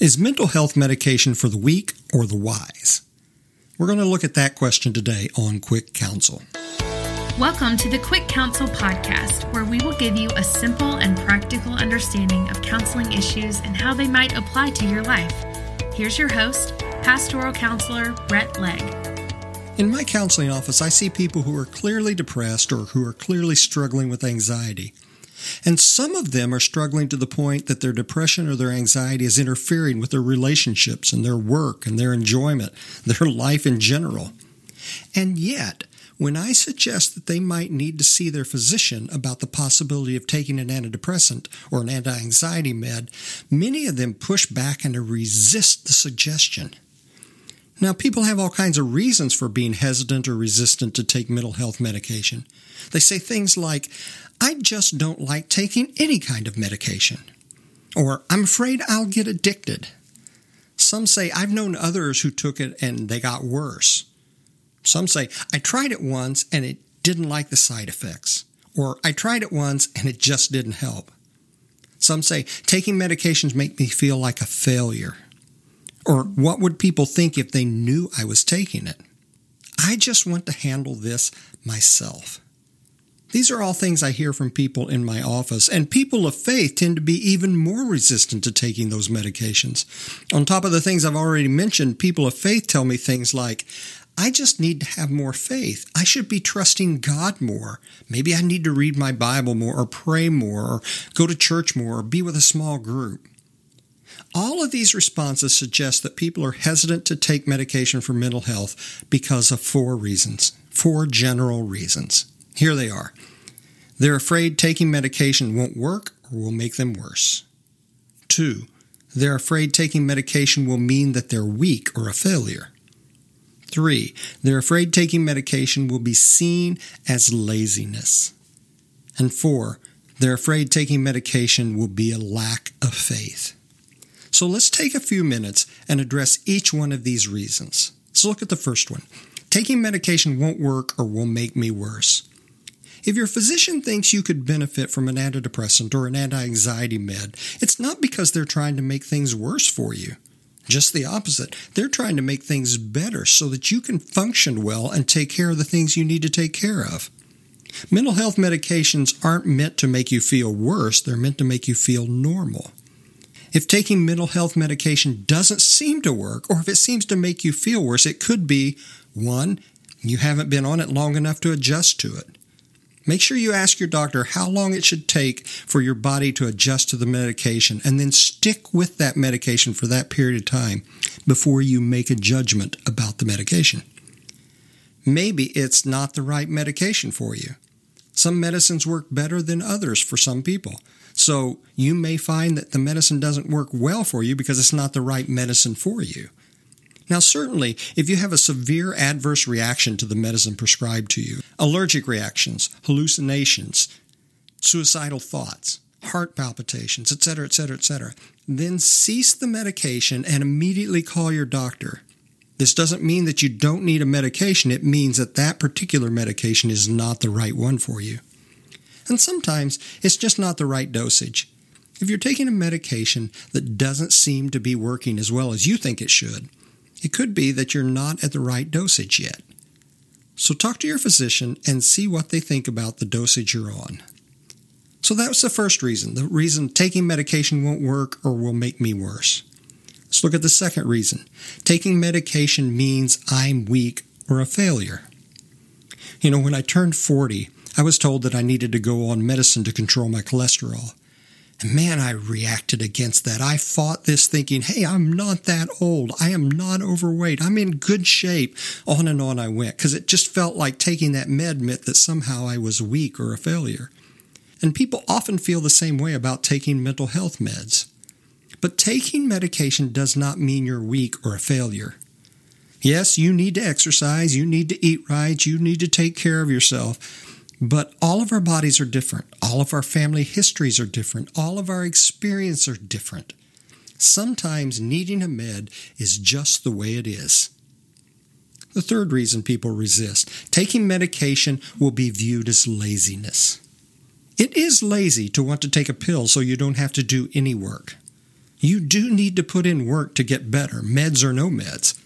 Is mental health medication for the weak or the wise? We're going to look at that question today on Quick Counsel. Welcome to the Quick Counsel podcast, where we will give you a simple and practical understanding of counseling issues and how they might apply to your life. Here's your host, pastoral counselor Brett Legg. In my counseling office, I see people who are clearly depressed or who are clearly struggling with anxiety. And some of them are struggling to the point that their depression or their anxiety is interfering with their relationships and their work and their enjoyment, their life in general. And yet, when I suggest that they might need to see their physician about the possibility of taking an antidepressant or an anti anxiety med, many of them push back and resist the suggestion. Now, people have all kinds of reasons for being hesitant or resistant to take mental health medication. They say things like, I just don't like taking any kind of medication. Or, I'm afraid I'll get addicted. Some say, I've known others who took it and they got worse. Some say, I tried it once and it didn't like the side effects. Or, I tried it once and it just didn't help. Some say, taking medications make me feel like a failure. Or, what would people think if they knew I was taking it? I just want to handle this myself. These are all things I hear from people in my office, and people of faith tend to be even more resistant to taking those medications. On top of the things I've already mentioned, people of faith tell me things like, I just need to have more faith. I should be trusting God more. Maybe I need to read my Bible more, or pray more, or go to church more, or be with a small group. All of these responses suggest that people are hesitant to take medication for mental health because of four reasons, four general reasons. Here they are. They're afraid taking medication won't work or will make them worse. Two, they're afraid taking medication will mean that they're weak or a failure. Three, they're afraid taking medication will be seen as laziness. And four, they're afraid taking medication will be a lack of faith. So let's take a few minutes and address each one of these reasons. Let's look at the first one. Taking medication won't work or will make me worse. If your physician thinks you could benefit from an antidepressant or an anti anxiety med, it's not because they're trying to make things worse for you. Just the opposite. They're trying to make things better so that you can function well and take care of the things you need to take care of. Mental health medications aren't meant to make you feel worse, they're meant to make you feel normal. If taking mental health medication doesn't seem to work, or if it seems to make you feel worse, it could be one, you haven't been on it long enough to adjust to it. Make sure you ask your doctor how long it should take for your body to adjust to the medication and then stick with that medication for that period of time before you make a judgment about the medication. Maybe it's not the right medication for you. Some medicines work better than others for some people. So you may find that the medicine doesn't work well for you because it's not the right medicine for you. Now, certainly, if you have a severe adverse reaction to the medicine prescribed to you, allergic reactions, hallucinations, suicidal thoughts, heart palpitations, etc., etc., etc., then cease the medication and immediately call your doctor. This doesn't mean that you don't need a medication, it means that that particular medication is not the right one for you. And sometimes it's just not the right dosage. If you're taking a medication that doesn't seem to be working as well as you think it should, it could be that you're not at the right dosage yet. So talk to your physician and see what they think about the dosage you're on. So that was the first reason the reason taking medication won't work or will make me worse. Let's look at the second reason. Taking medication means I'm weak or a failure. You know, when I turned 40, I was told that I needed to go on medicine to control my cholesterol. And man, I reacted against that. I fought this thinking, hey, I'm not that old. I am not overweight. I'm in good shape. On and on I went because it just felt like taking that med meant that somehow I was weak or a failure. And people often feel the same way about taking mental health meds. But taking medication does not mean you're weak or a failure. Yes, you need to exercise, you need to eat right, you need to take care of yourself. But all of our bodies are different. All of our family histories are different. All of our experiences are different. Sometimes needing a med is just the way it is. The third reason people resist taking medication will be viewed as laziness. It is lazy to want to take a pill so you don't have to do any work. You do need to put in work to get better, meds or no meds.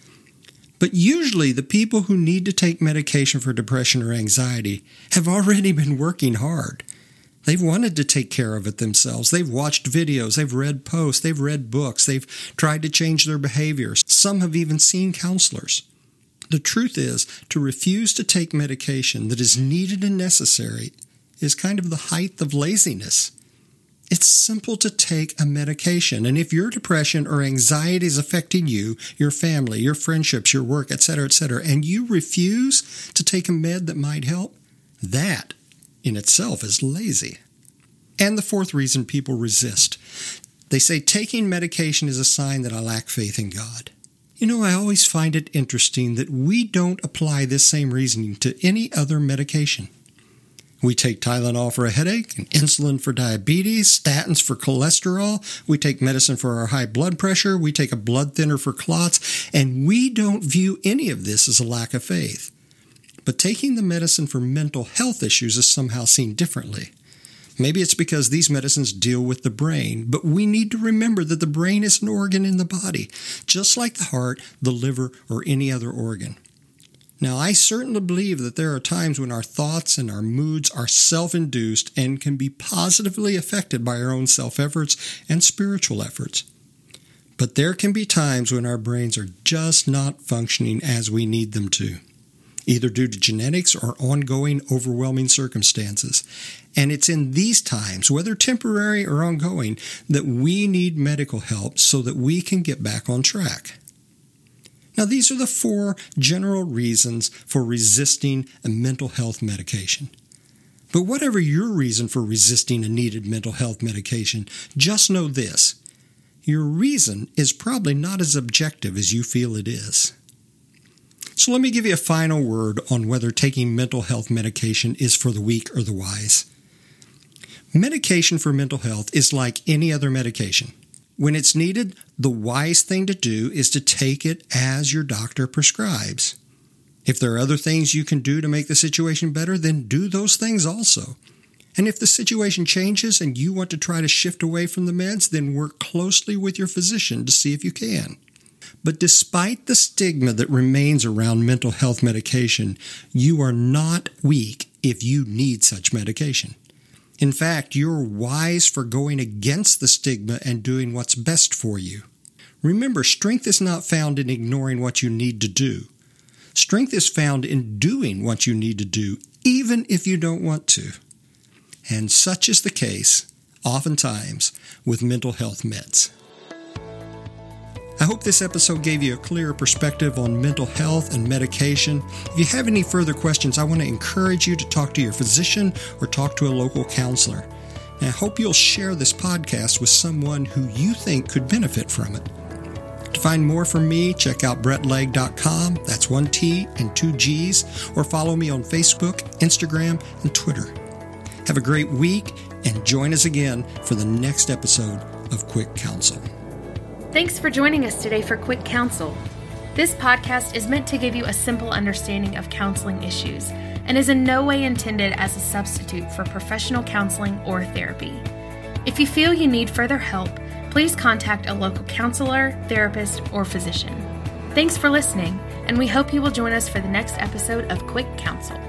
But usually, the people who need to take medication for depression or anxiety have already been working hard. They've wanted to take care of it themselves. They've watched videos, they've read posts, they've read books, they've tried to change their behaviors. Some have even seen counselors. The truth is, to refuse to take medication that is needed and necessary is kind of the height of laziness. It's simple to take a medication. And if your depression or anxiety is affecting you, your family, your friendships, your work, etc., etc., and you refuse to take a med that might help, that in itself is lazy. And the fourth reason people resist they say taking medication is a sign that I lack faith in God. You know, I always find it interesting that we don't apply this same reasoning to any other medication. We take Tylenol for a headache, and insulin for diabetes, statins for cholesterol. We take medicine for our high blood pressure. We take a blood thinner for clots. And we don't view any of this as a lack of faith. But taking the medicine for mental health issues is somehow seen differently. Maybe it's because these medicines deal with the brain, but we need to remember that the brain is an organ in the body, just like the heart, the liver, or any other organ. Now, I certainly believe that there are times when our thoughts and our moods are self induced and can be positively affected by our own self efforts and spiritual efforts. But there can be times when our brains are just not functioning as we need them to, either due to genetics or ongoing overwhelming circumstances. And it's in these times, whether temporary or ongoing, that we need medical help so that we can get back on track. Now, these are the four general reasons for resisting a mental health medication. But whatever your reason for resisting a needed mental health medication, just know this your reason is probably not as objective as you feel it is. So, let me give you a final word on whether taking mental health medication is for the weak or the wise. Medication for mental health is like any other medication. When it's needed, the wise thing to do is to take it as your doctor prescribes. If there are other things you can do to make the situation better, then do those things also. And if the situation changes and you want to try to shift away from the meds, then work closely with your physician to see if you can. But despite the stigma that remains around mental health medication, you are not weak if you need such medication. In fact, you're wise for going against the stigma and doing what's best for you. Remember, strength is not found in ignoring what you need to do. Strength is found in doing what you need to do, even if you don't want to. And such is the case, oftentimes, with mental health meds. I hope this episode gave you a clearer perspective on mental health and medication. If you have any further questions, I want to encourage you to talk to your physician or talk to a local counselor. And I hope you'll share this podcast with someone who you think could benefit from it. To find more from me, check out brettlegg.com. That's one T and two G's, or follow me on Facebook, Instagram, and Twitter. Have a great week and join us again for the next episode of Quick Counsel. Thanks for joining us today for Quick Counsel. This podcast is meant to give you a simple understanding of counseling issues and is in no way intended as a substitute for professional counseling or therapy. If you feel you need further help, please contact a local counselor, therapist, or physician. Thanks for listening, and we hope you will join us for the next episode of Quick Counsel.